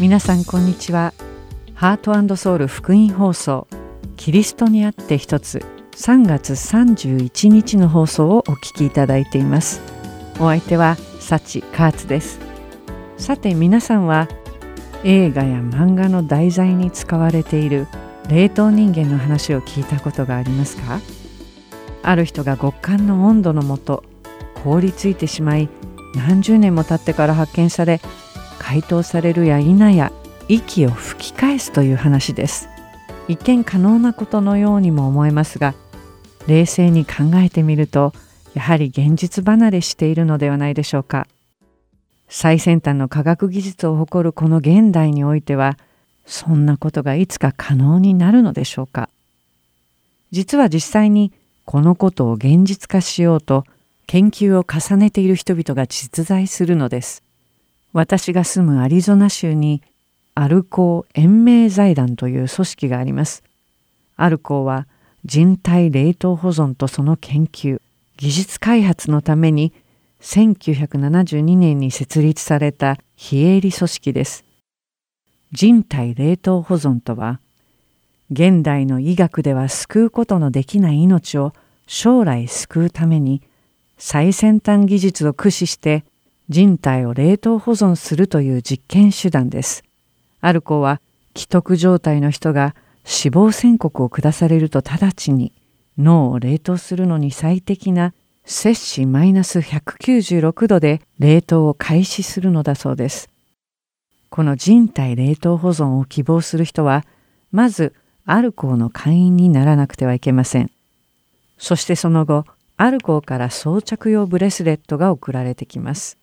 皆さんこんにちは。ハートソウル福音放送キリストにあって一つ3月31日の放送をお聞きいただいています。お相手はサチカーツです。さて皆さんは映画や漫画の題材に使われている冷凍人間の話を聞いたことがありますか？ある人が極寒の温度のもと凍りついてしまい何十年も経ってから発見され解凍されるや否や息を吹き返すという話です。一見可能なことのようにも思えますが冷静に考えてみるとやはり現実離れしているのではないでしょうか。最先端の科学技術を誇るこの現代においてはそんなことがいつか可能になるのでしょうか。実は実際にこのことを現実化しようと研究を重ねている人々が実在するのです。私が住むアリゾナ州にアルコー延命財団という組織があります。アルコーは人体冷凍保存とその研究、技術開発のために1972年に設立された非営利組織です。人体冷凍保存とは、現代の医学では救うことのできない命を将来救うために最先端技術を駆使して人体を冷凍保存するという実験手段です。アルコは既得状態の人が死亡宣告を下されると直ちに脳を冷凍するのに最適な摂氏マイナス196度で冷凍を開始するのだそうです。この人体冷凍保存を希望する人はまずアルコーの会員にならなくてはいけません。そしてその後アルコーから装着用ブレスレットが送られてきます。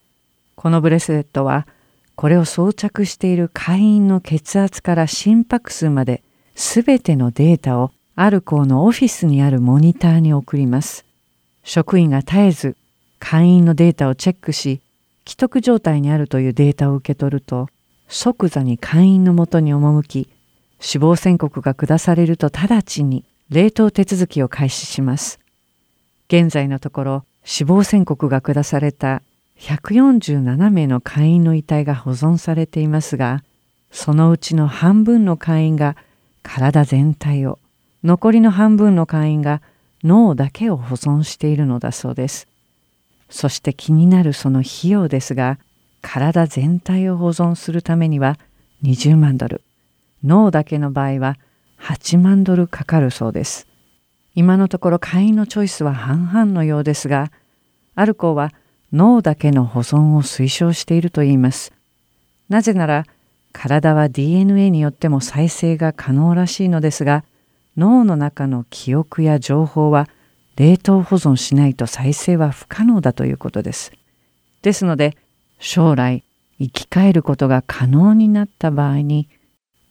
このブレスレットはこれを装着している会員の血圧から心拍数まで全てのデータをある校のオフィスにあるモニターに送ります。職員が絶えず会員のデータをチェックし既得状態にあるというデータを受け取ると即座に会員のもとに赴き死亡宣告が下されると直ちに冷凍手続きを開始します。現在のところ死亡宣告が下された147名の会員の遺体が保存されていますがそのうちの半分の会員が体全体を残りの半分の会員が脳だけを保存しているのだそうです。そして気になるその費用ですが体全体を保存するためには20万ドル脳だけの場合は8万ドルかかるそうです。今のところ会員のチョイスは半々のようですがアルコーは脳だけの保存を推奨しているといいます。なぜなら体は DNA によっても再生が可能らしいのですが脳の中の記憶や情報は冷凍保存しないと再生は不可能だということです。ですので将来生き返ることが可能になった場合に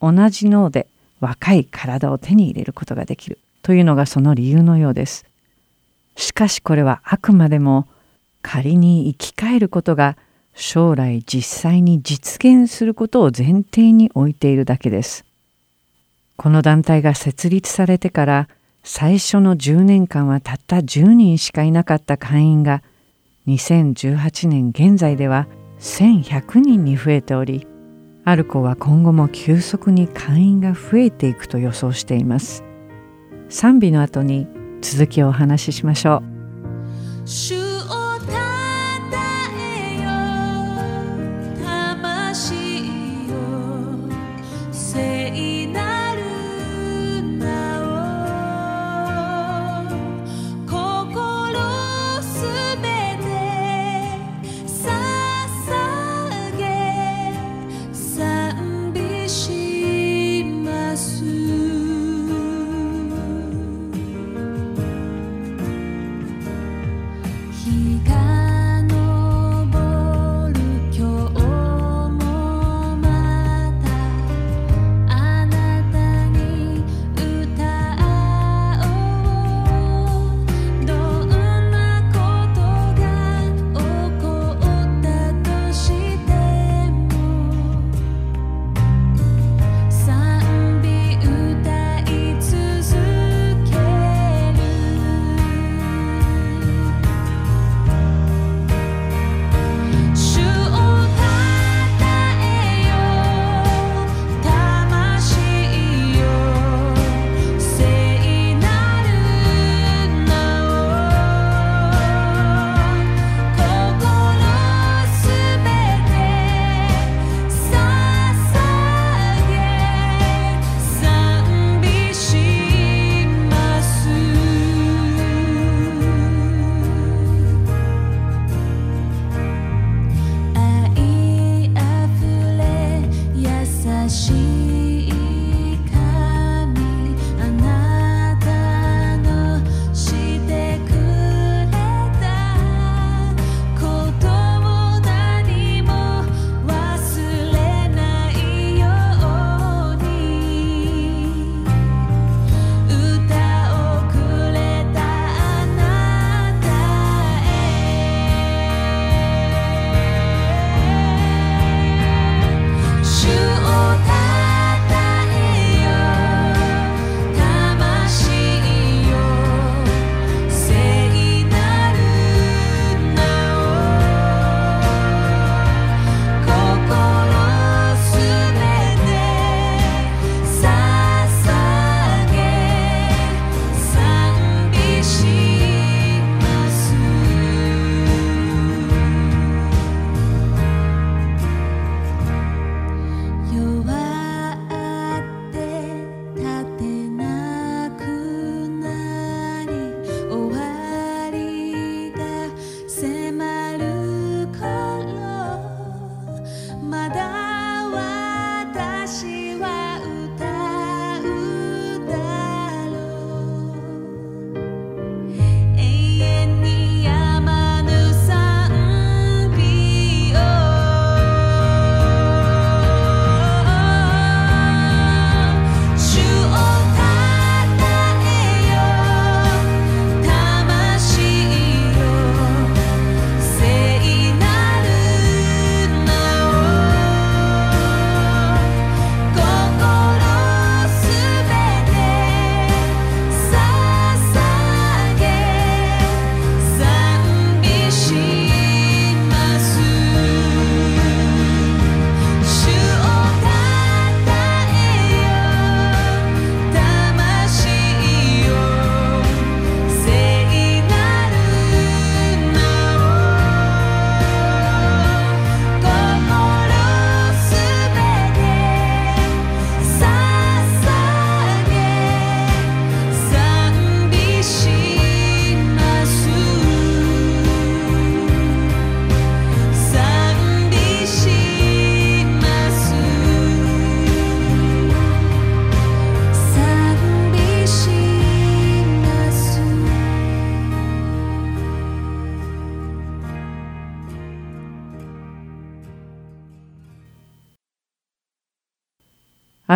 同じ脳で若い体を手に入れることができるというのがその理由のようです。しかしこれはあくまでも仮に生き返ることが将来実際に実現することを前提に置いているだけです。この団体が設立されてから最初の10年間はたった10人しかいなかった会員が2018年現在では1100人に増えておりアルコは今後も急速に会員が増えていくと予想しています。賛美の後に続きをお話ししましょう。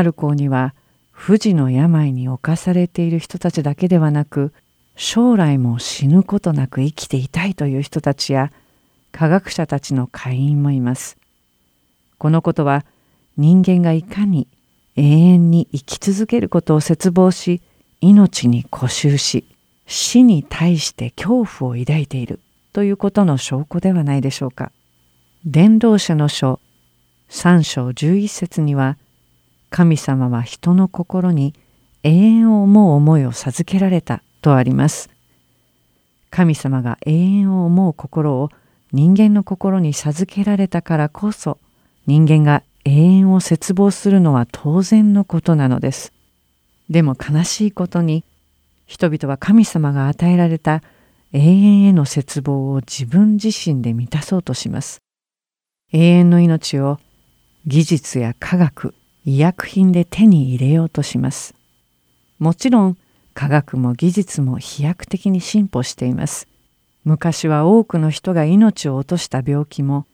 ある校には不治の病に侵されている人たちだけではなく将来も死ぬことなく生きていたいという人たちや科学者たちの会員もいます。このことは人間がいかに永遠に生き続けることを絶望し命に固執し死に対して恐怖を抱いているということの証拠ではないでしょうか。伝道者の書3章11節には神様は人の心に永遠を思う思いを授けられたとあります。神様が永遠を思う心を人間の心に授けられたからこそ人間が永遠を絶望するのは当然のことなのです。でも悲しいことに人々は神様が与えられた永遠への絶望を自分自身で満たそうとします。永遠の命を技術や科学、医薬品で手に入れようとします。もちろん科学も技術も飛躍的に進歩しています。昔は多くの人が命を落とした病気も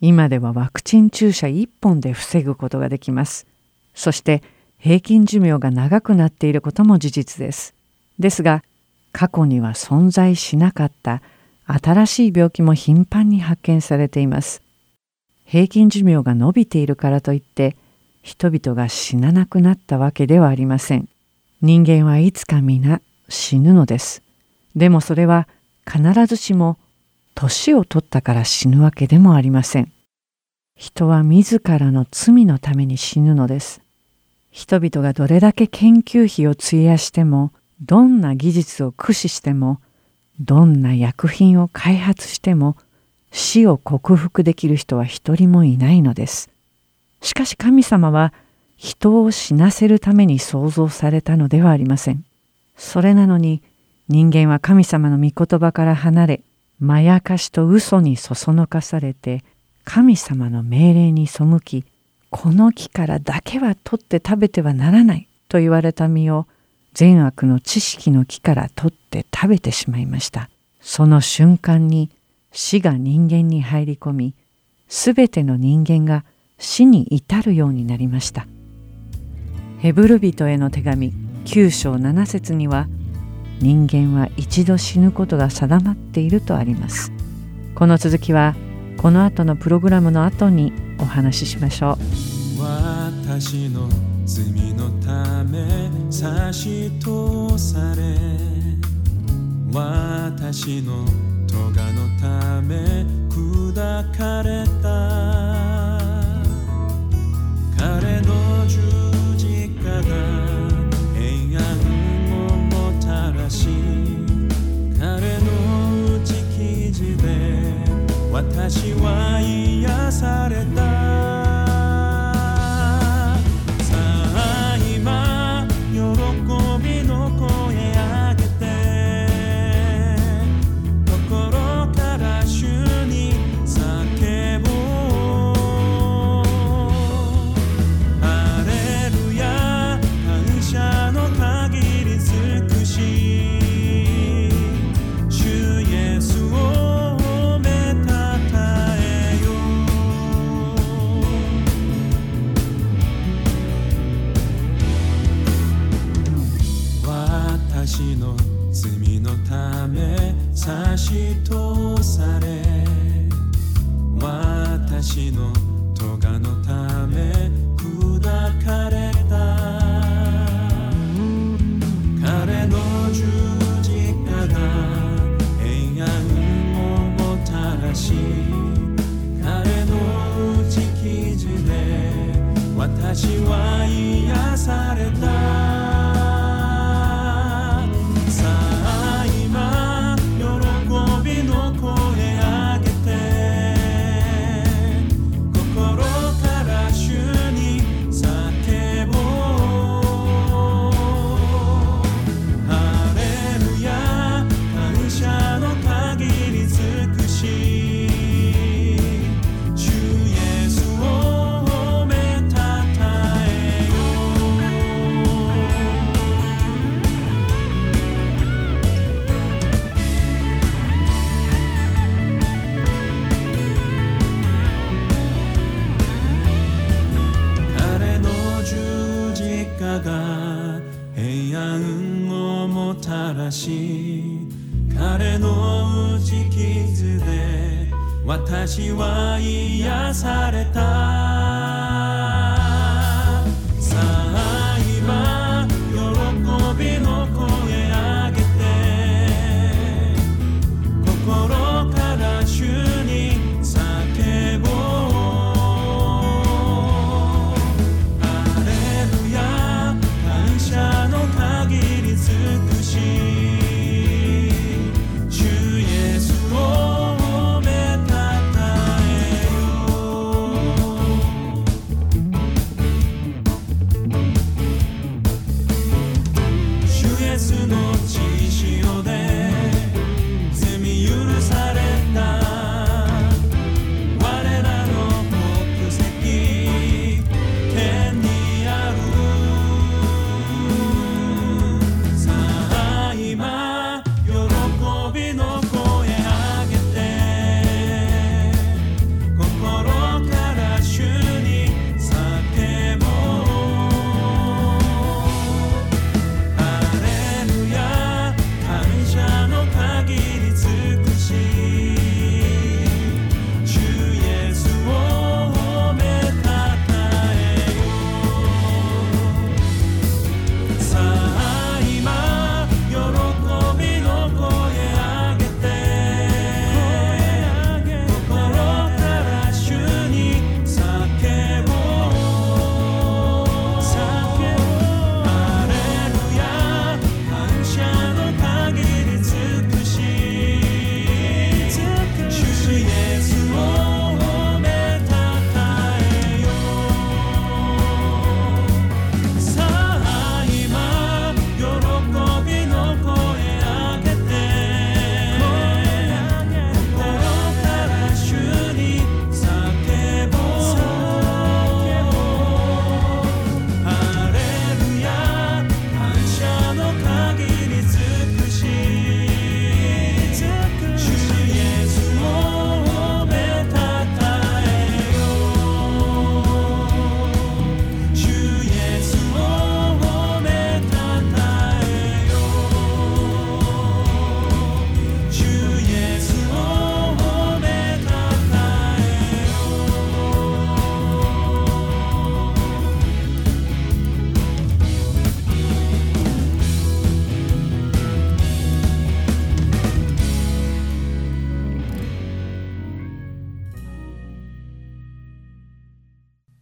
今ではワクチン注射1本で防ぐことができます。そして平均寿命が長くなっていることも事実です。ですが過去には存在しなかった新しい病気も頻繁に発見されています。平均寿命が伸びているからといって人々が死ななくなったわけではありません。人間はいつか皆死ぬのです。でもそれは必ずしも年を取ったから死ぬわけでもありません。人は自らの罪のために死ぬのです。人々がどれだけ研究費を費やしてもどんな技術を駆使してもどんな薬品を開発しても死を克服できる人は一人もいないのです。しかし神様は人を死なせるために創造されたのではありません。それなのに人間は神様の御言葉から離れまやかしと嘘にそそのかされて神様の命令に背きこの木からだけは取って食べてはならないと言われた実を善悪の知識の木から取って食べてしまいました。その瞬間に死が人間に入り込み、すべての人間が死に至るようになりました。ヘブル人への手紙9章7節には、人間は一度死ぬことが定まっているとあります。この続きは、この後のプログラムの後にお話ししましょう。私の罪のため差し通され私の咎のため砕かれたし彼の打ち記事で私は癒された。希望。be no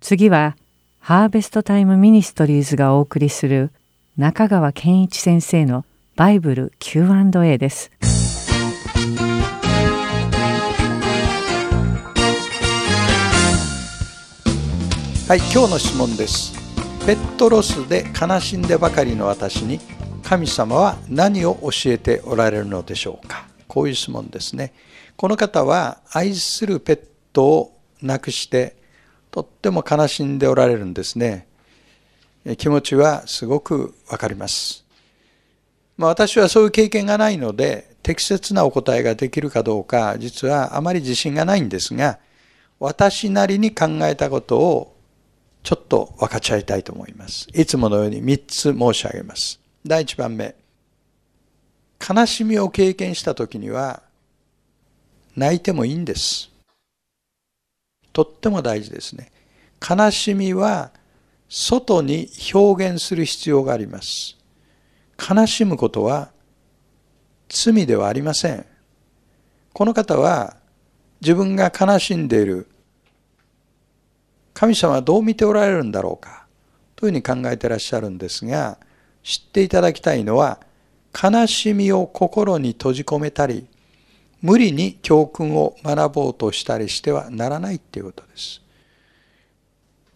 次は Harvest Time Ministries がお送りする中川健一先生のバイブル Q&A です。はい、今日の質問です。ペットロスで悲しんでばかりの私に神様は何を教えておられるのでしょうか？こういう質問ですね。この方は愛するペットを亡くしてとっても悲しんでおられるんですね。気持ちはすごくわかります。まあ、私はそういう経験がないので、適切なお答えができるかどうか、実はあまり自信がないんですが、私なりに考えたことをちょっと分かち合いたいと思います。いつものように3つ申し上げます。第1番目。悲しみを経験した時には、泣いてもいいんです。とっても大事ですね。悲しみは外に表現する必要があります。悲しむことは罪ではありません。この方は自分が悲しんでいる神様はどう見ておられるんだろうかというふうに考えていらっしゃるんですが知っていただきたいのは悲しみを心に閉じ込めたり無理に教訓を学ぼうとしたりしてはならないっていうことです。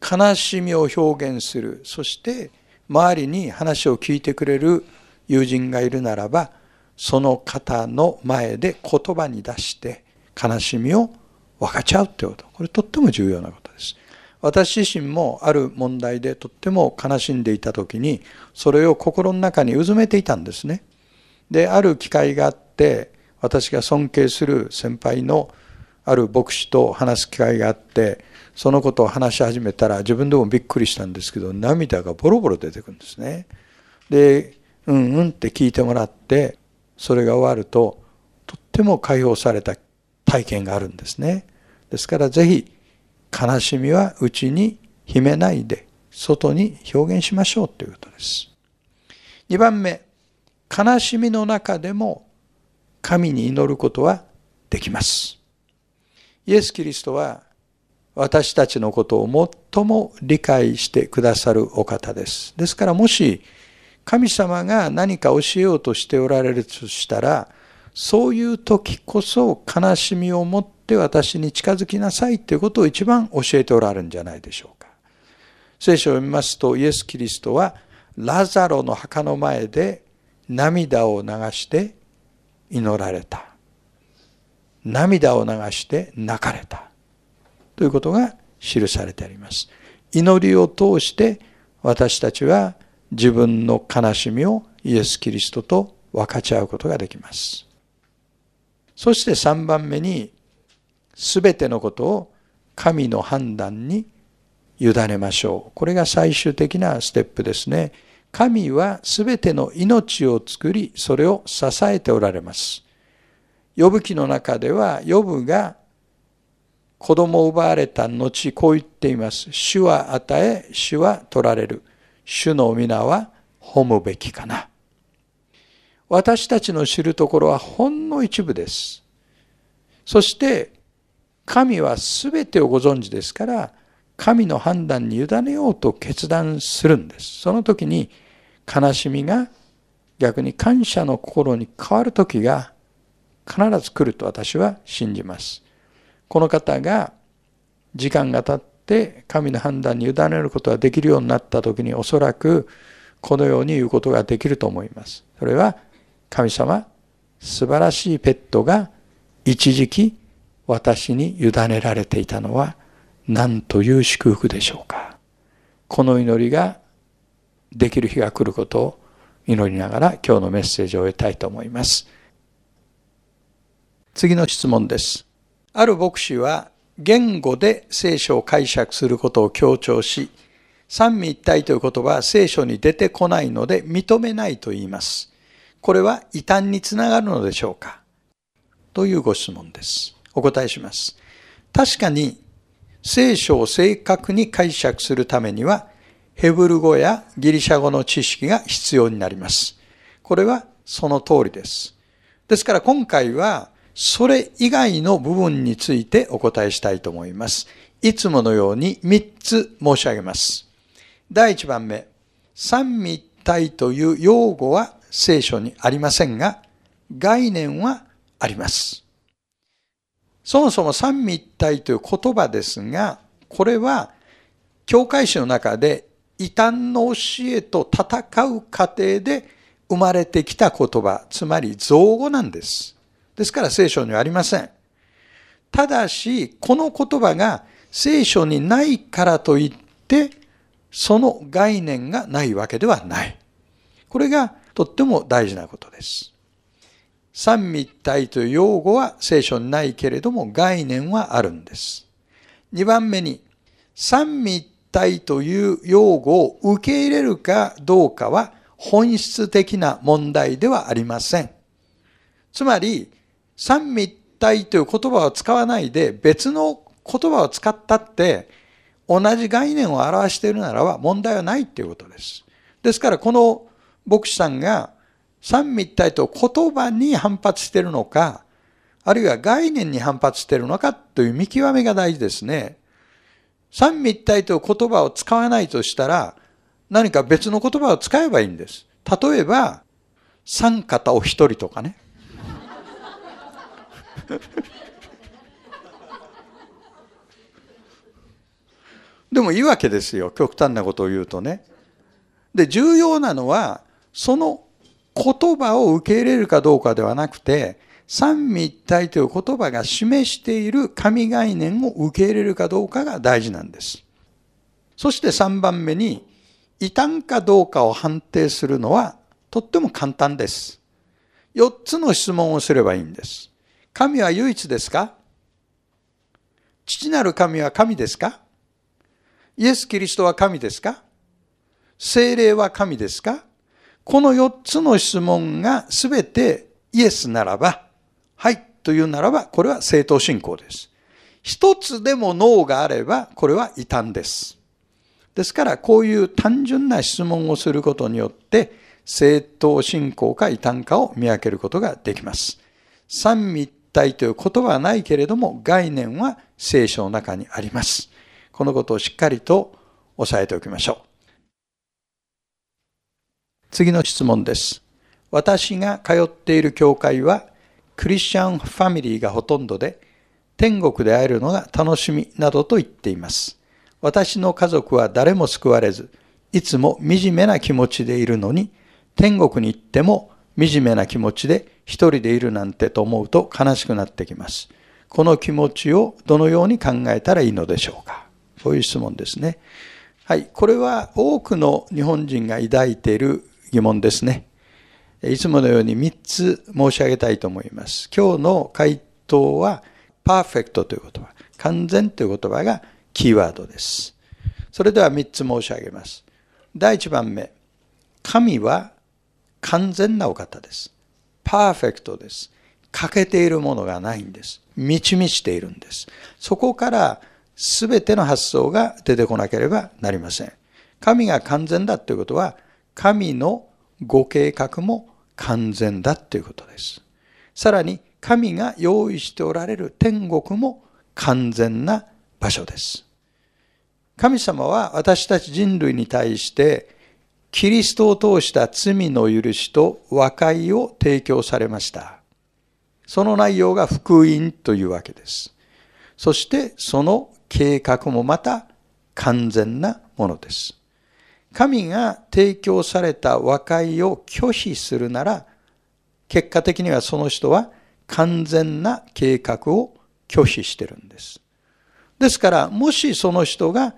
悲しみを表現する。そして周りに話を聞いてくれる友人がいるならば、その方の前で言葉に出して悲しみを分かち合うってこと。これとっても重要なことです。私自身もある問題でとっても悲しんでいた時に、それを心の中にうずめていたんですね。で、ある機会があって、私が尊敬する先輩のある牧師と話す機会があってそのことを話し始めたら自分でもびっくりしたんですけど涙がボロボロ出てくるんですね。でうんうんって聞いてもらってそれが終わるととっても解放された体験があるんですねですからぜひ悲しみはうちに秘めないで外に表現しましょうということです2番目悲しみの中でも神に祈ることはできますイエス・キリストは私たちのことを最も理解してくださるお方です。ですからもし神様が何か教えようとしておられるとしたら、そういう時こそ悲しみを持って私に近づきなさいということを一番教えておられるんじゃないでしょうか。聖書を読みますとイエス・キリストはラザロの墓の前で涙を流して祈られた。涙を流して泣かれた。ということが記されてあります。祈りを通して私たちは自分の悲しみをイエス・キリストと分かち合うことができます。そして3番目に、すべてのことを神の判断に委ねましょう。これが最終的なステップですね。神はすべての命を作り、それを支えておられます。呼ぶ記の中では、呼ぶが子供を奪われた後、こう言っています。主は与え、主は取られる。主の皆は褒むべきかな。私たちの知るところはほんの一部です。そして、神は全てをご存知ですから、神の判断に委ねようと決断するんです。その時に悲しみが逆に感謝の心に変わる時が必ず来ると私は信じます。この方が時間が経って神の判断に委ねることができるようになった時におそらくこのように言うことができると思います。それは神様素晴らしいペットが一時期私に委ねられていたのは何という祝福でしょうか。この祈りができる日が来ることを祈りながら今日のメッセージを終えたいと思います。次の質問です。ある牧師は言語で聖書を解釈することを強調し、三位一体という言葉は聖書に出てこないので認めないと言います。これは異端につながるのでしょうかというご質問です。お答えします。確かに聖書を正確に解釈するためにはヘブル語やギリシャ語の知識が必要になります。これはその通りです。ですから今回はそれ以外の部分についてお答えしたいと思います。いつものように3つ申し上げます。第1番目、三位一体という用語は聖書にありませんが、概念はあります。そもそも三位一体という言葉ですが、これは教会史の中で異端の教えと戦う過程で生まれてきた言葉、つまり造語なんです。ですから聖書にはありません。ただし、この言葉が聖書にないからといって、その概念がないわけではない。これがとっても大事なことです。三位一体という用語は聖書にないけれども概念はあるんです。二番目に、三位一体という用語を受け入れるかどうかは本質的な問題ではありません。つまり、三位一体という言葉を使わないで別の言葉を使ったって同じ概念を表しているならば問題はないっていうことです。ですからこの牧師さんが三位一体と言葉に反発しているのか、あるいは概念に反発しているのかという見極めが大事ですね。三位一体という言葉を使わないとしたら何か別の言葉を使えばいいんです。例えば、三方お一人とかね。でもいいわけですよ極端なことを言うとね。で重要なのはその言葉を受け入れるかどうかではなくて三位一体という言葉が示している神概念を受け入れるかどうかが大事なんです。そして3番目に異端かどうかを判定するのはとっても簡単です。4つの質問をすればいいんです。神は唯一ですか？父なる神は神ですか？イエス・キリストは神ですか？精霊は神ですか？この4つの質問が全てイエスならば、はいというならば、これは正当信仰です。一つでも脳があれば、これは異端です。ですから、こういう単純な質問をすることによって、正当信仰か異端かを見分けることができます。三位一体という言葉はないけれども、概念は聖書の中にあります。このことをしっかりと押さえておきましょう。次の質問です。私が通っている教会は、クリスチャンファミリーがほとんどで、天国で会えるのが楽しみなどと言っています。私の家族は誰も救われず、いつも惨めな気持ちでいるのに、天国に行っても惨めな気持ちで一人でいるなんてと思うと悲しくなってきます。この気持ちをどのように考えたらいいのでしょうか？こういう質問ですね。はい。これは多くの日本人が抱いている疑問ですね。いつものように3つ申し上げたいと思います。今日の回答は、パーフェクトという言葉、完全という言葉がキーワードです。それでは3つ申し上げます。第1番目、神は完全なお方です。パーフェクトです。欠けているものがないんです。満ち満ちているんです。そこから全ての発想が出てこなければなりません。神が完全だということは、神のご計画も完全だということです。さらに、神が用意しておられる天国も完全な場所です。神様は私たち人類に対してキリストを通した罪の許しと和解を提供されました。その内容が福音というわけです。そしてその計画もまた完全なものです。神が提供された和解を拒否するなら、結果的にはその人は完全な計画を拒否してるんです。ですから、もしその人が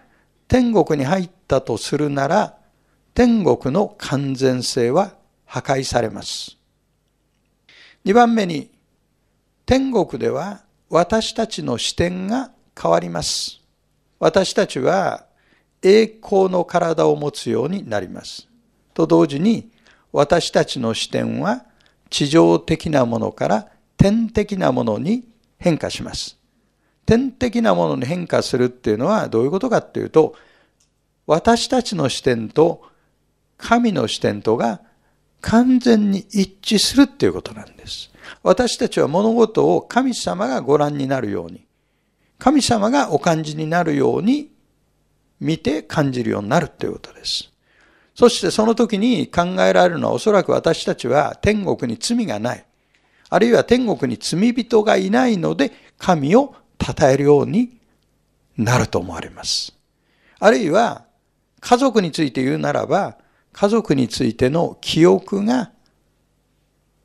天国に入ったとするなら、天国の完全性は破壊されます。二番目に、天国では私たちの視点が変わります。私たちは栄光の体を持つようになります。と同時に私たちの視点は地上的なものから天的なものに変化します。天的なものに変化するっていうのはどういうことかっていうと、私たちの視点と神の視点とが完全に一致するっていうことなんです。私たちは物事を神様がご覧になるように、神様がお感じになるように見て感じるようになるっていうことです。そしてその時に考えられるのはおそらく私たちは天国に罪がない。あるいは天国に罪人がいないので神を称えるようになると思われます。あるいは家族について言うならば家族についての記憶が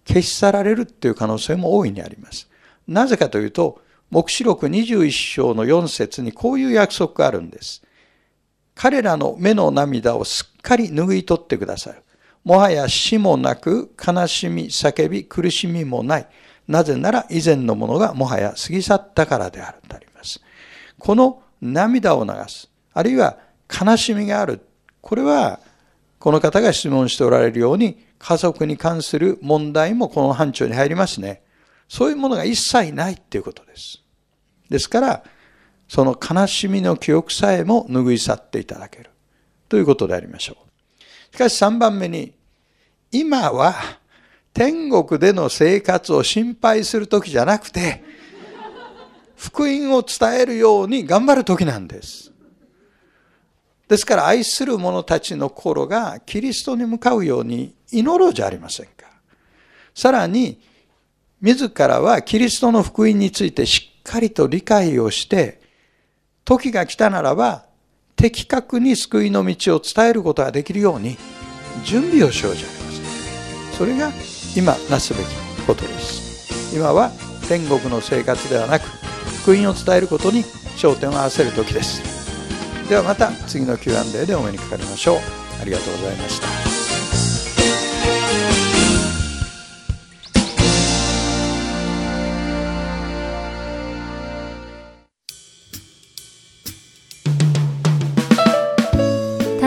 消し去られるっていう可能性も大いにあります。なぜかというと、目視録21章の4節にこういう約束があるんです。彼らの目の涙をすっかり拭い取ってください。もはや死もなく、悲しみ、叫び、苦しみもない。なぜなら以前のものがもはや過ぎ去ったからであるとあります。この涙を流す、あるいは悲しみがある。これは、この方が質問しておられるように、家族に関する問題もこの範疇に入りますね。そういうものが一切ないっていうことです。ですから、その悲しみの記憶さえも拭い去っていただける。ということでありましょう。しかし3番目に、今は天国での生活を心配する時じゃなくて、福音を伝えるように頑張る時なんです。ですから愛する者たちの心がキリストに向かうように祈ろうじゃありませんか。さらに、自らはキリストの福音についてしっかりと理解をして、時が来たならば的確に救いの道を伝えることができるように準備をしようじゃありませんかそれが今なすべきことです。今は天国の生活ではなく福音を伝えることに焦点を合わせる時です。ではまた次の Q&A でお目にかかりましょう。ありがとうございました。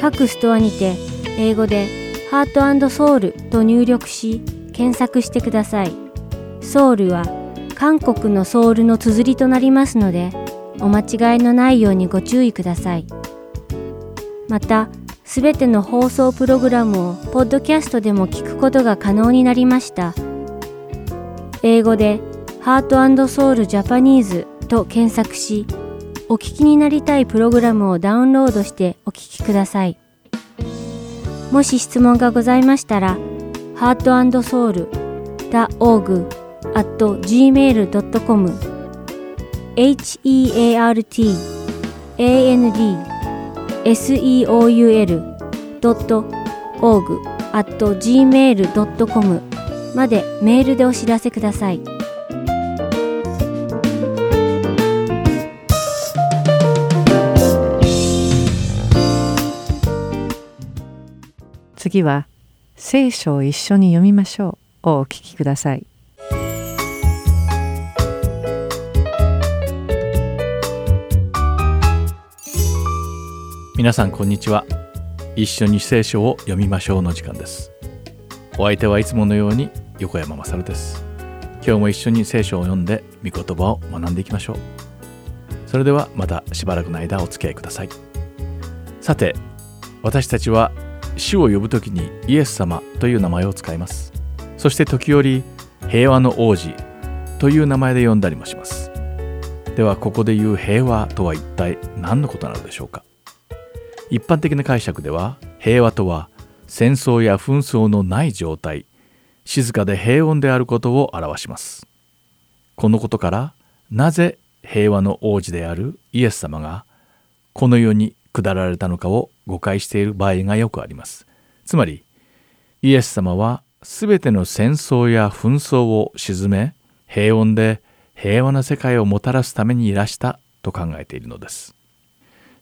各ストアにて英語でハートソウルと入力し検索してください。ソウルは韓国のソウルの綴りとなりますのでお間違いのないようにご注意ください。またすべての放送プログラムをポッドキャストでも聞くことが可能になりました。英語でハートソウルジャパニーズと検索しお聞きになりたいプログラムをダウンロードしてお聞きください。もし質問がございましたら、heartandsoul.org at gmail.com heart and seoul.org at gmail.com までメールでお知らせください。次は聖書を一緒に読みましょうをお聞きください。皆さんこんにちは。一緒に聖書を読みましょうの時間です。お相手はいつものように横山まさるです。今日も一緒に聖書を読んで御言葉を学んでいきましょう。それではまたしばらくの間お付き合いください。さて私たちは主を呼ぶ時にイエス様という名前を使います。そして時折平和の王子という名前で呼んだりもします。ではここで言う平和とは一体何のことなのでしょうか。一般的な解釈では平和とは戦争や紛争のない状態静かで平穏であることを表します。このことからなぜ平和の王子であるイエス様がこの世に下られたのかを誤解している場合がよくあります。つまり、イエス様はすべての戦争や紛争を鎮め、平穏で平和な世界をもたらすためにいらしたと考えているのです。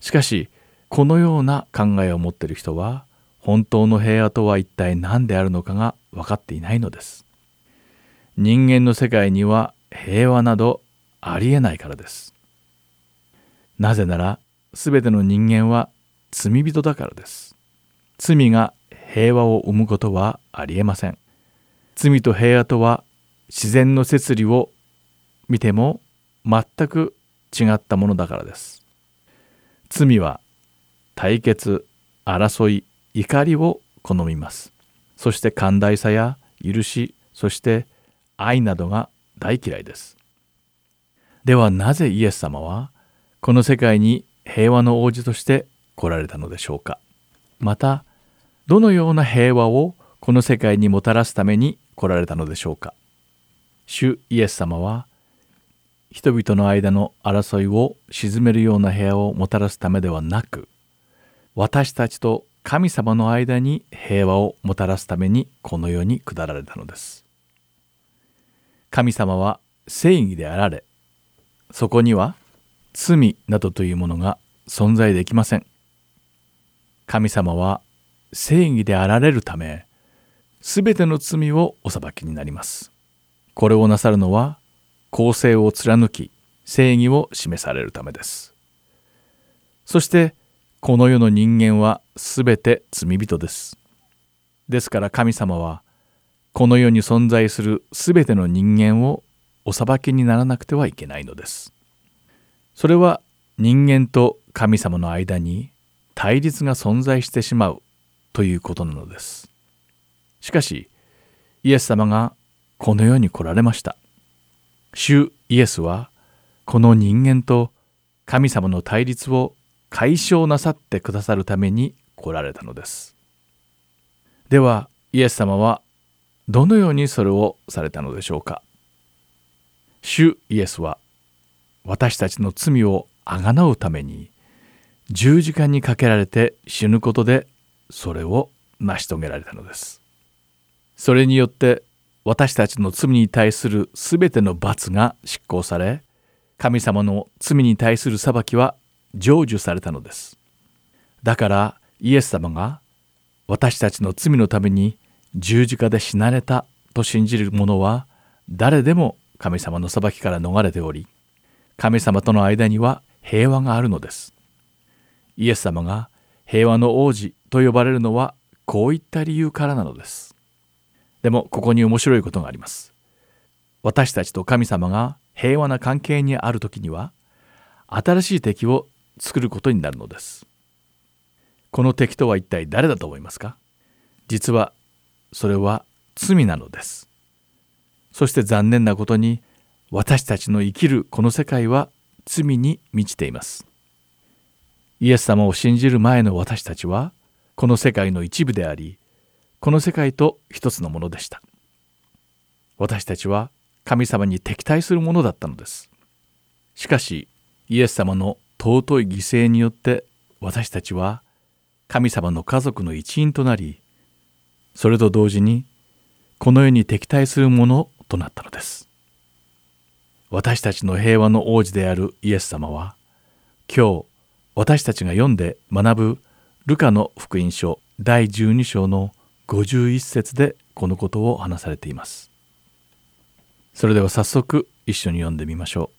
しかし、このような考えを持っている人は、本当の平和とは一体何であるのかが分かっていないのです。人間の世界には平和などありえないからです。なぜならすべての人間は罪人だからです。罪が平和を生むことはありえません。罪と平和とは自然の摂理を見ても全く違ったものだからです。罪は対決、争い、怒りを好みます。そして寛大さや許し、そして愛などが大嫌いです。ではなぜイエス様はこの世界に平和の王子として来られたのでしょうか。またどのような平和をこの世界にもたらすために来られたのでしょうか。主イエス様は人々の間の争いを鎮めるような平和をもたらすためではなく私たちと神様の間に平和をもたらすためにこの世に下られたのです。神様は正義であられそこには罪などというものが存在できません。神様は正義であられるため、すべての罪をお裁きになります。これをなさるのは、公正を貫き、正義を示されるためです。そして、この世の人間はすべて罪人です。ですから神様は、この世に存在するすべての人間をお裁きにならなくてはいけないのです。それは人間と神様の間に対立が存在してしまうということなのです。しかし、イエス様がこの世に来られました。主イエスはこの人間と神様の対立を解消なさってくださるために来られたのです。ではイエス様はどのようにそれをされたのでしょうか主イエスは私たちの罪をあがなうために十字架にかけられて死ぬことでそれを成し遂げられたのです。それによって私たちの罪に対するすべての罰が執行され神様の罪に対する裁きは成就されたのですだからイエス様が私たちの罪のために十字架で死なれたと信じる者は誰でも神様の裁きから逃れており神様との間には平和があるのですイエス様が平和の王子と呼ばれるのはこういった理由からなのです。でもここに面白いことがあります。私たちと神様が平和な関係にある時には新しい敵を作ることになるのです。この敵とは一体誰だと思いますか？実はそれは罪なのです。そして残念なことに私たちの生きるこの世界は罪に満ちています。イエス様を信じる前の私たちはこの世界の一部でありこの世界と一つのものでした。私たちは神様に敵対するものだったのです。しかしイエス様の尊い犠牲によって私たちは神様の家族の一員となりそれと同時にこの世に敵対するものとなったのです。私たちの平和の王子であるイエス様は今日私たちが読んで学ぶルカの福音書第12章の51節でこのことを話されていますそれでは早速一緒に読んでみましょう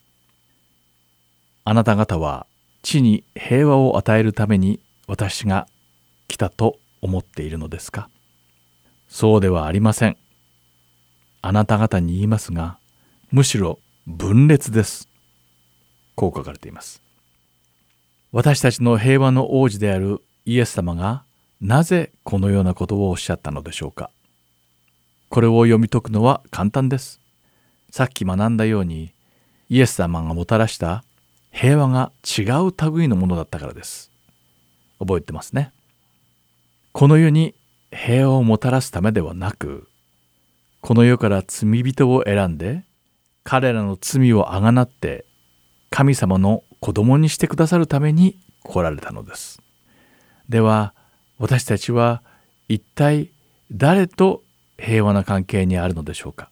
あなた方は地に平和を与えるために私が来たと思っているのですか？そうではありません。あなた方に言いますが、むしろ分裂です。こう書かれています。私たちの平和の王子であるイエス様がなぜこのようなことをおっしゃったのでしょうか？これを読み解くのは簡単です。さっき学んだようにイエス様がもたらした平和が違う類のものだったからです。覚えてますね？この世に平和をもたらすためではなくこの世から罪人を選んで彼らの罪をあがなって神様の子供にしてくださるために来られたのです。では私たちは一体誰と平和な関係にあるのでしょうか？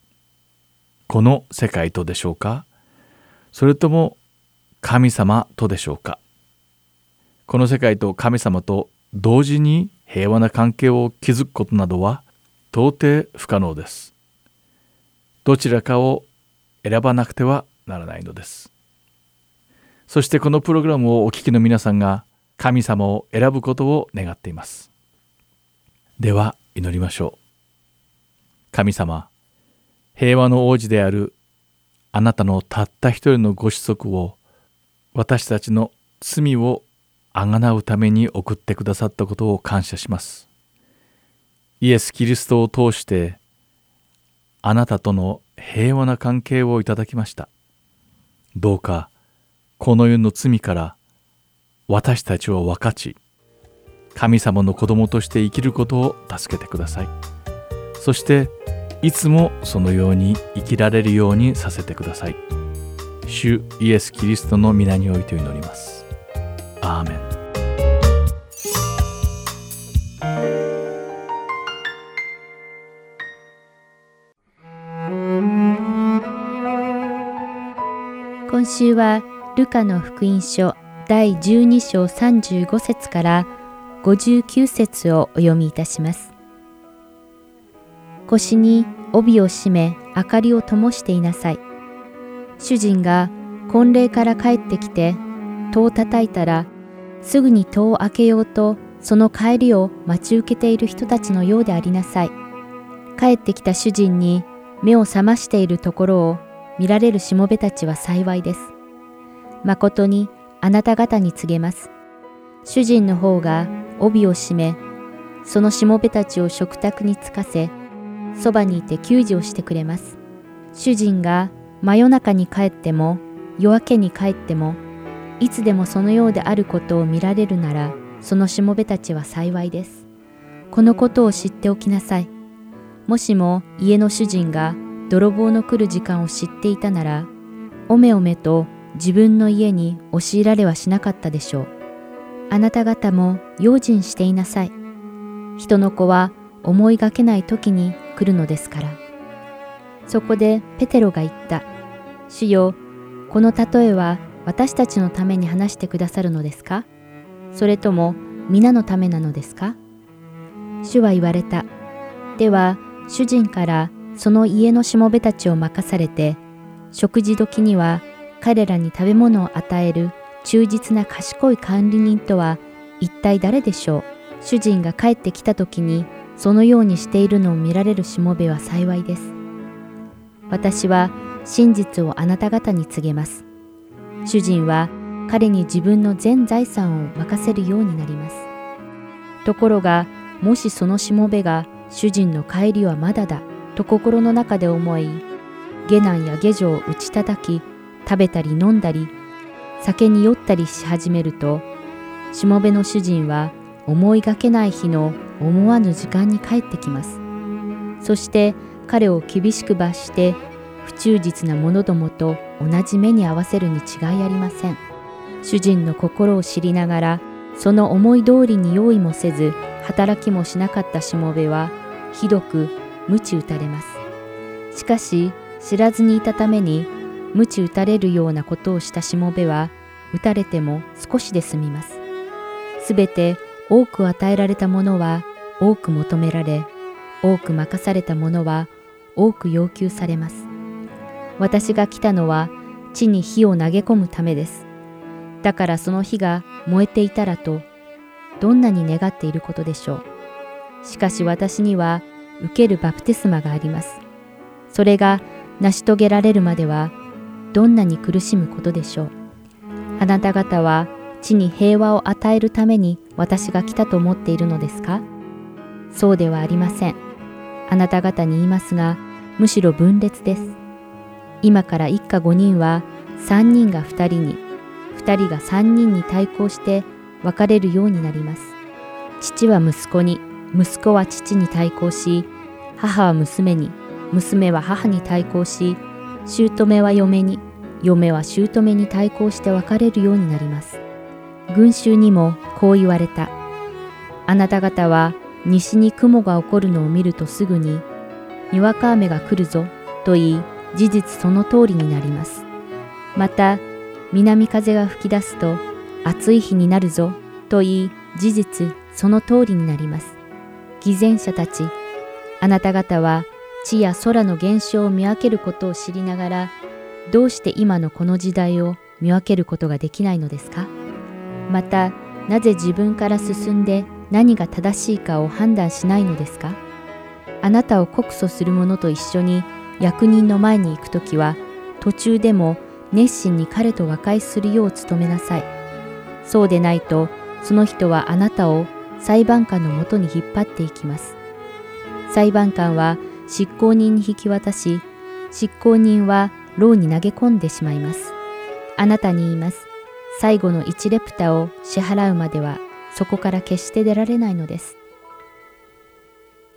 この世界とでしょうか？それとも神様とでしょうか？この世界と神様と同時に平和な関係を築くことなどは到底不可能です。どちらかを選ばなくてはならないのです。そしてこのプログラムをお聞きの皆さんが神様を選ぶことを願っています。では祈りましょう。神様、平和の王子であるあなたのたった一人のご子息を私たちの罪をあがなうために送ってくださったことを感謝します。イエス・キリストを通してあなたとの平和な関係をいただきました。どうかこの世の罪から私たちを分かち神様の子供として生きることを助けてください。そしていつもそのように生きられるようにさせてください。主イエス・キリストの皆において祈ります。アーメン今週はルカの福音書第12章35節から59節をお読みいたします。腰に帯を締め明かりを灯していなさい。主人が婚礼から帰ってきて戸を叩いたらすぐに戸を開けようとその帰りを待ち受けている人たちのようでありなさい。帰ってきた主人に目を覚ましているところを見られるしもべたちは幸いです。誠にあなた方に告げます。主人の方が帯を締め、そのしもべたちを食卓につかせ、そばにいて給仕をしてくれます。主人が真夜中に帰っても、夜明けに帰っても、いつでもそのようであることを見られるなら、そのしもべたちは幸いです。このことを知っておきなさい。もしも家の主人が泥棒の来る時間を知っていたなら、おめおめと自分の家に押し入られはしなかったでしょう。あなた方も用心していなさい。人の子は思いがけない時に来るのですから。そこでペテロが言った。主よ、この例えは私たちのために話してくださるのですか？それとも皆のためなのですか？主は言われた。では、主人からその家のしもべたちを任されて、食事時には彼らに食べ物を与える忠実な賢い管理人とは一体誰でしょう？主人が帰ってきた時にそのようにしているのを見られるしもべは幸いです。私は真実をあなた方に告げます。主人は彼に自分の全財産を任せるようになります。ところが、もしそのしもべが主人の帰りはまだだと心の中で思い、下男や下女を打ち叩き、食べたり飲んだり、酒に酔ったりし始めると、しもべの主人は思いがけない日の思わぬ時間に帰ってきます。そして彼を厳しく罰して不忠実な者どもと同じ目に合わせるに違いありません。主人の心を知りながら、その思い通りに用意もせず、働きもしなかったしもべは、ひどく鞭打たれます。しかし、知らずにいたために、鞭打たれるようなことをしたしもべは、打たれても少しで済みます。すべて多く与えられたものは多く求められ、多く任されたものは多く要求されます。私が来たのは地に火を投げ込むためです。だからその火が燃えていたらと、どんなに願っていることでしょう。しかし私には受けるバプテスマがあります。それが成し遂げられるまでは、どんなに苦しむことでしょう。あなた方は地に平和を与えるために私が来たと思っているのですか？そうではありません。あなた方に言いますが、むしろ分裂です。今から一家5人は3人が2人に、2人が3人に対抗して別れるようになります。父は息子に、息子は父に対抗し、母は娘に、娘は母に対抗し、姑は嫁に、嫁は姑に対抗して別れるようになります。群衆にもこう言われた。あなた方は西に雲が起こるのを見るとすぐに、にわか雨が来るぞと言い、事実その通りになります。また、南風が吹き出すと暑い日になるぞと言い、事実その通りになります。偽善者たち、あなた方は地や空の現象を見分けることを知りながら、どうして今のこの時代を見分けることができないのですか？また、なぜ自分から進んで何が正しいかを判断しないのですか？あなたを告訴する者と一緒に役人の前に行くときは、途中でも熱心に彼と和解するよう努めなさい。そうでないと、その人はあなたを裁判官のもとに引っ張っていきます。裁判官は執行人に引き渡し、執行人は牢に投げ込んでしまいます。あなたに言います。最後の1レプタを支払うまではそこから決して出られないのです。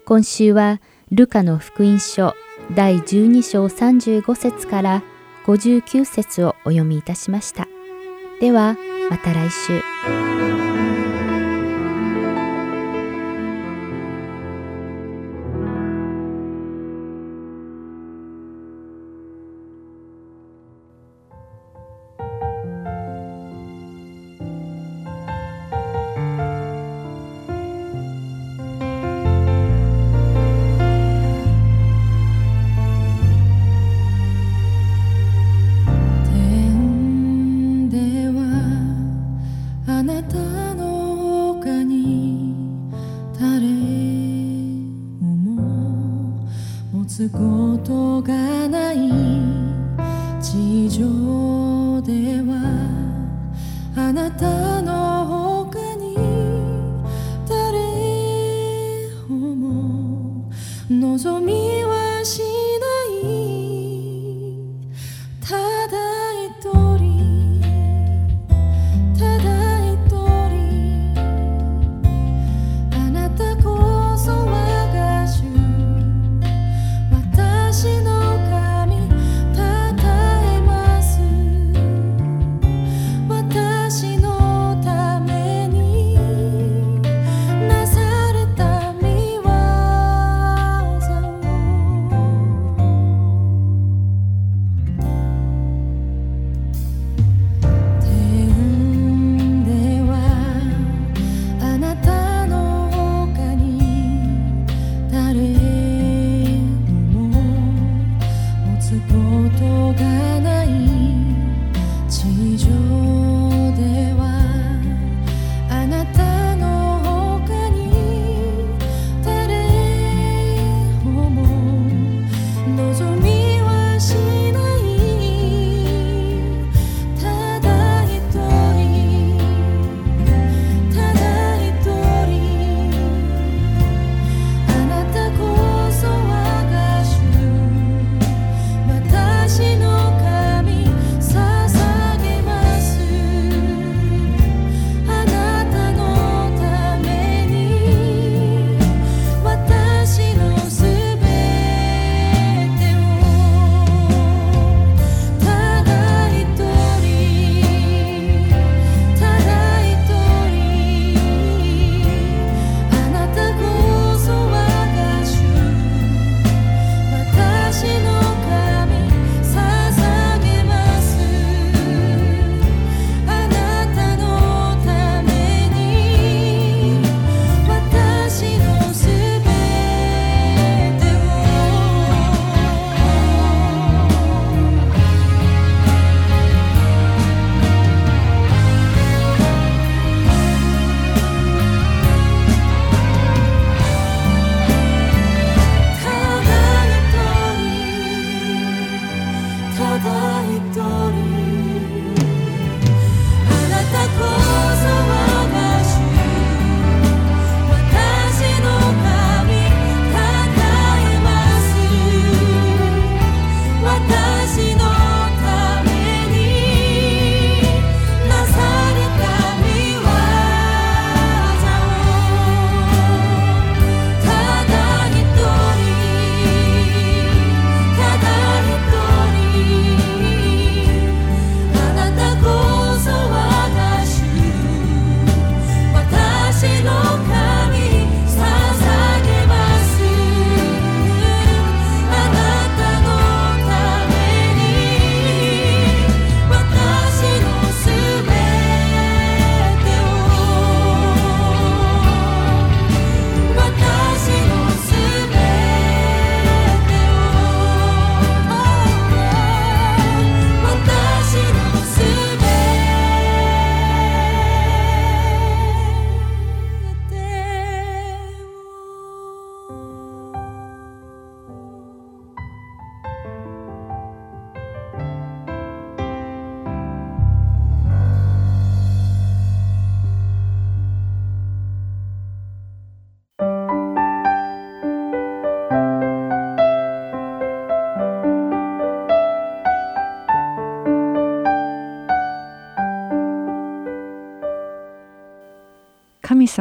今週はルカの福音書第12章35節から59節をお読みいたしました。ではまた来週。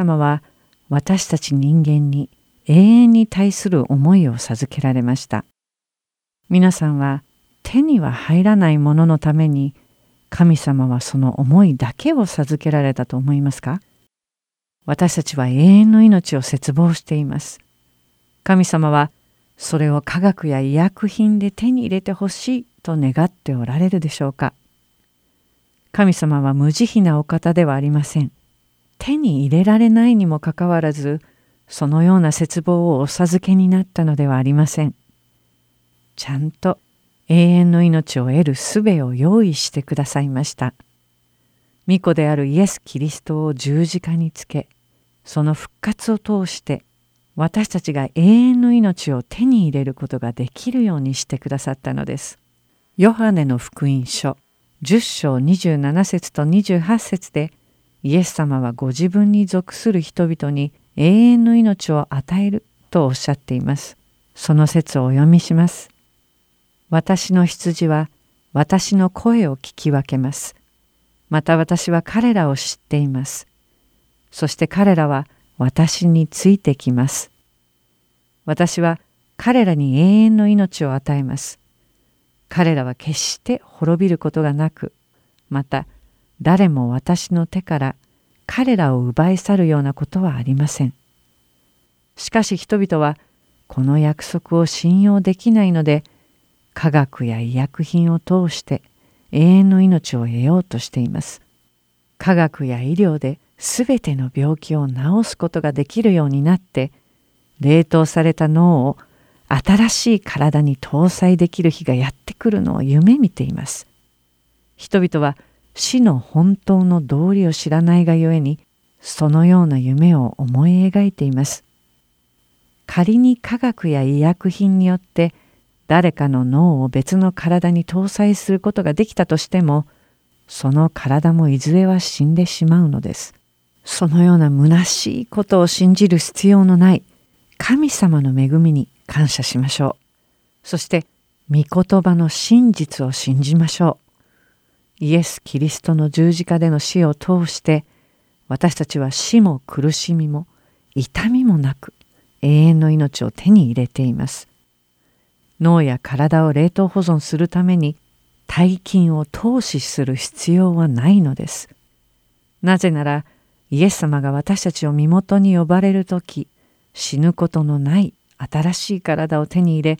様は私たち人間に永遠に対する思いを授けられました。皆さんは手には入らないもののために神様はその思いだけを授けられたと思いますか？私たちは永遠の命を切望しています。神様はそれを科学や医薬品で手に入れてほしいと願っておられるでしょうか？神様は無慈悲なお方ではありません。手に入れられないにもかかわらずそのような絶望をお授けになったのではありません。ちゃんと永遠の命を得る術を用意してくださいました。巫女であるイエス・キリストを十字架につけその復活を通して私たちが永遠の命を手に入れることができるようにしてくださったのです。ヨハネの福音書10章27節と28節でイエス様はご自分に属する人々に永遠の命を与えるとおっしゃっています。その説をお読みします。私の羊は私の声を聞き分けます。また私は彼らを知っています。そして彼らは私についてきます。私は彼らに永遠の命を与えます。彼らは決して滅びることがなく、また誰も私の手から彼らを奪い去るようなことはありません。しかし人々はこの約束を信用できないので科学や医薬品を通して永遠の命を得ようとしています。科学や医療で全ての病気を治すことができるようになって冷凍された脳を新しい体に搭載できる日がやってくるのを夢見ています。人々は死の本当の道理を知らないがゆえにそのような夢を思い描いています。仮に科学や医薬品によって誰かの脳を別の体に搭載することができたとしてもその体もいずれは死んでしまうのです。そのような虚しいことを信じる必要のない神様の恵みに感謝しましょう。そして御言葉の真実を信じましょう。イエス・キリストの十字架での死を通して私たちは死も苦しみも痛みもなく永遠の命を手に入れています。脳や体を冷凍保存するために大金を投資する必要はないのです。なぜならイエス様が私たちを身元に呼ばれる時死ぬことのない新しい体を手に入れ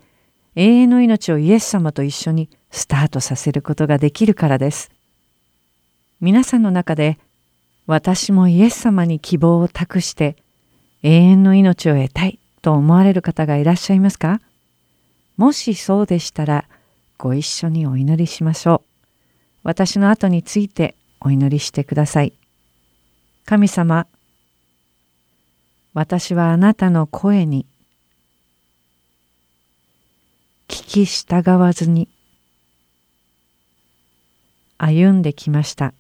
永遠の命をイエス様と一緒にスタートさせることができるからです。皆さんの中で私もイエス様に希望を託して永遠の命を得たいと思われる方がいらっしゃいますか？もしそうでしたらご一緒にお祈りしましょう。私の後についてお祈りしてください。神様、私はあなたの声に聞き従わずに歩んできました。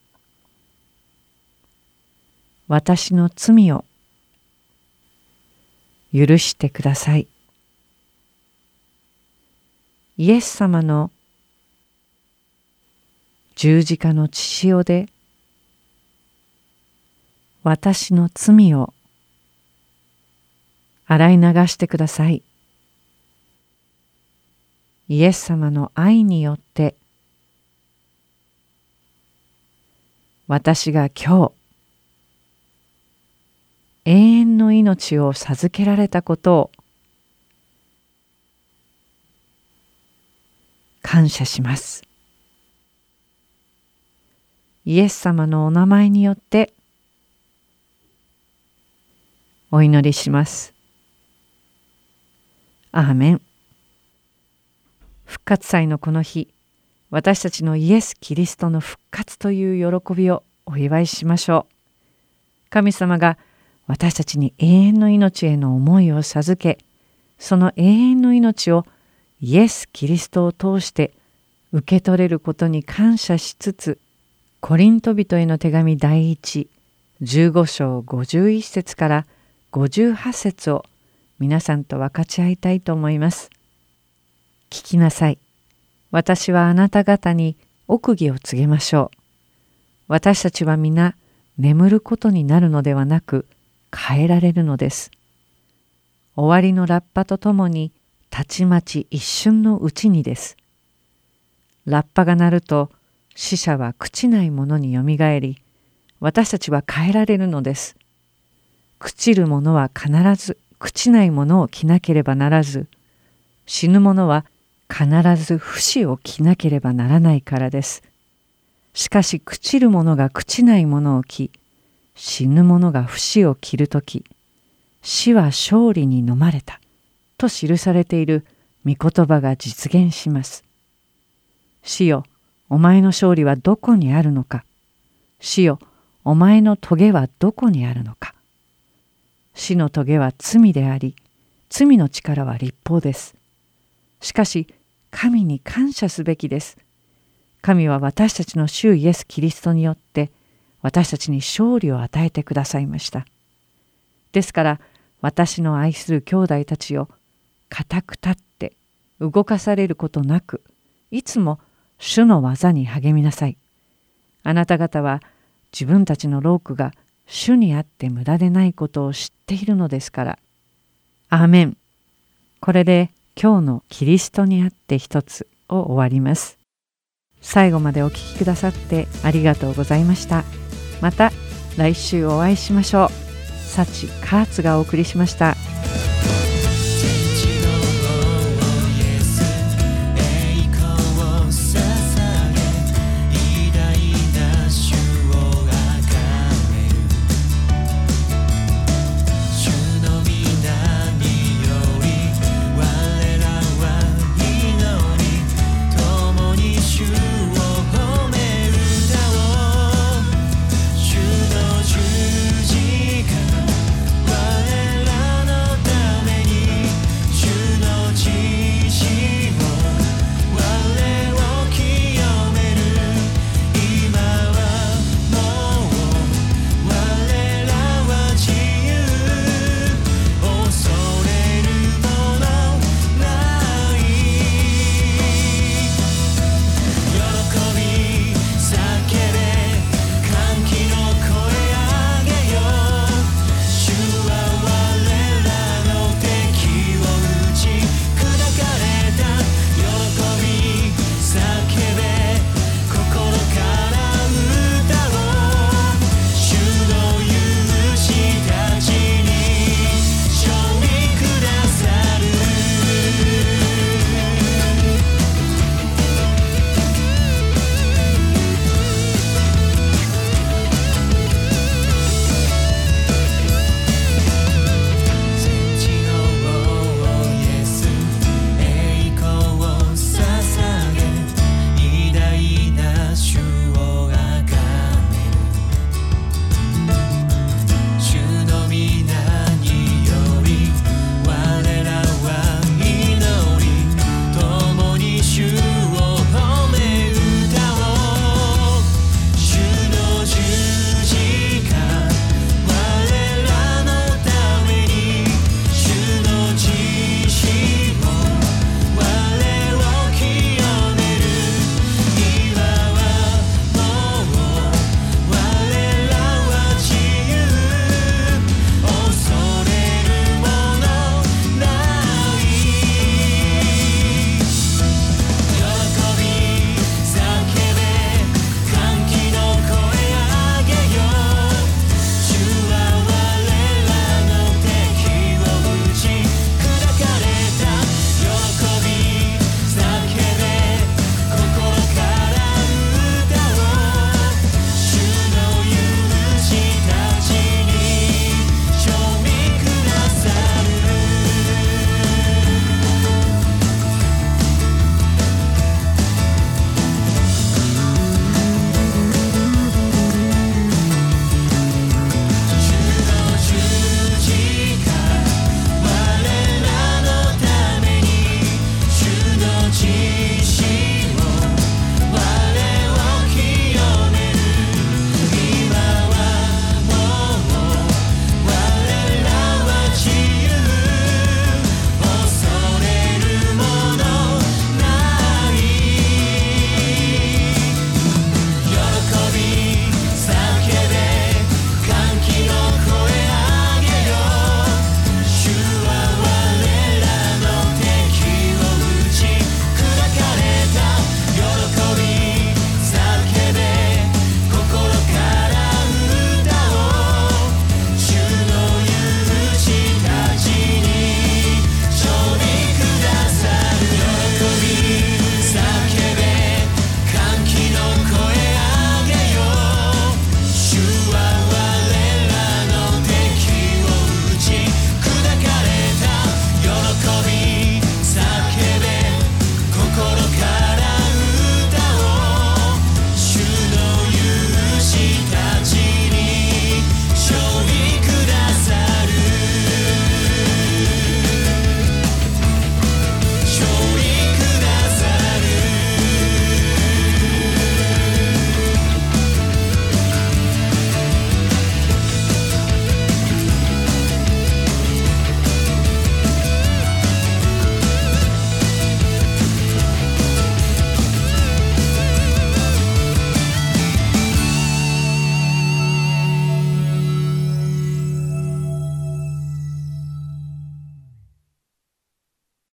私の罪を許してください。イエス様の十字架の血潮で私の罪を洗い流してください。イエス様の愛によって私が今日永遠の命を授けられたことを感謝します。イエス様のお名前によってお祈りします。アーメン。復活祭のこの日、私たちのイエス・キリストの復活という喜びをお祝いしましょう。神様が私たちに永遠の命への思いを授け、その永遠の命をイエス・キリストを通して受け取れることに感謝しつつ、コリント人への手紙第一15章51節から58節を皆さんと分かち合いたいと思います。聞きなさい。私はあなた方に奥義を告げましょう。私たちは皆眠ることになるのではなく変えられるのです。終わりのラッパとともにたちまち一瞬のうちにです。ラッパが鳴ると死者は朽ちないものによみがえり私たちは変えられるのです。朽ちるものは必ず朽ちないものを着なければならず死ぬものは必ず不死を着なければならないからです。しかし朽ちる者が朽ちないものを着、死ぬ者が不死を着るとき、死は勝利に飲まれたと記されている御言葉が実現します。死よ、お前の勝利はどこにあるのか。死よ、お前の棘はどこにあるのか。死の棘は罪であり、罪の力は立法です。しかし神に感謝すべきです。神は私たちの主イエス・キリストによって私たちに勝利を与えてくださいました。ですから私の愛する兄弟たちを固く立って動かされることなくいつも主の技に励みなさい。あなた方は自分たちのロークが主にあって無駄でないことを知っているのですから。アーメン。これで今日のキリストにあって一つを終わります。最後までお聴きくださってありがとうございました。また来週お会いしましょう。幸カーツがお送りしました。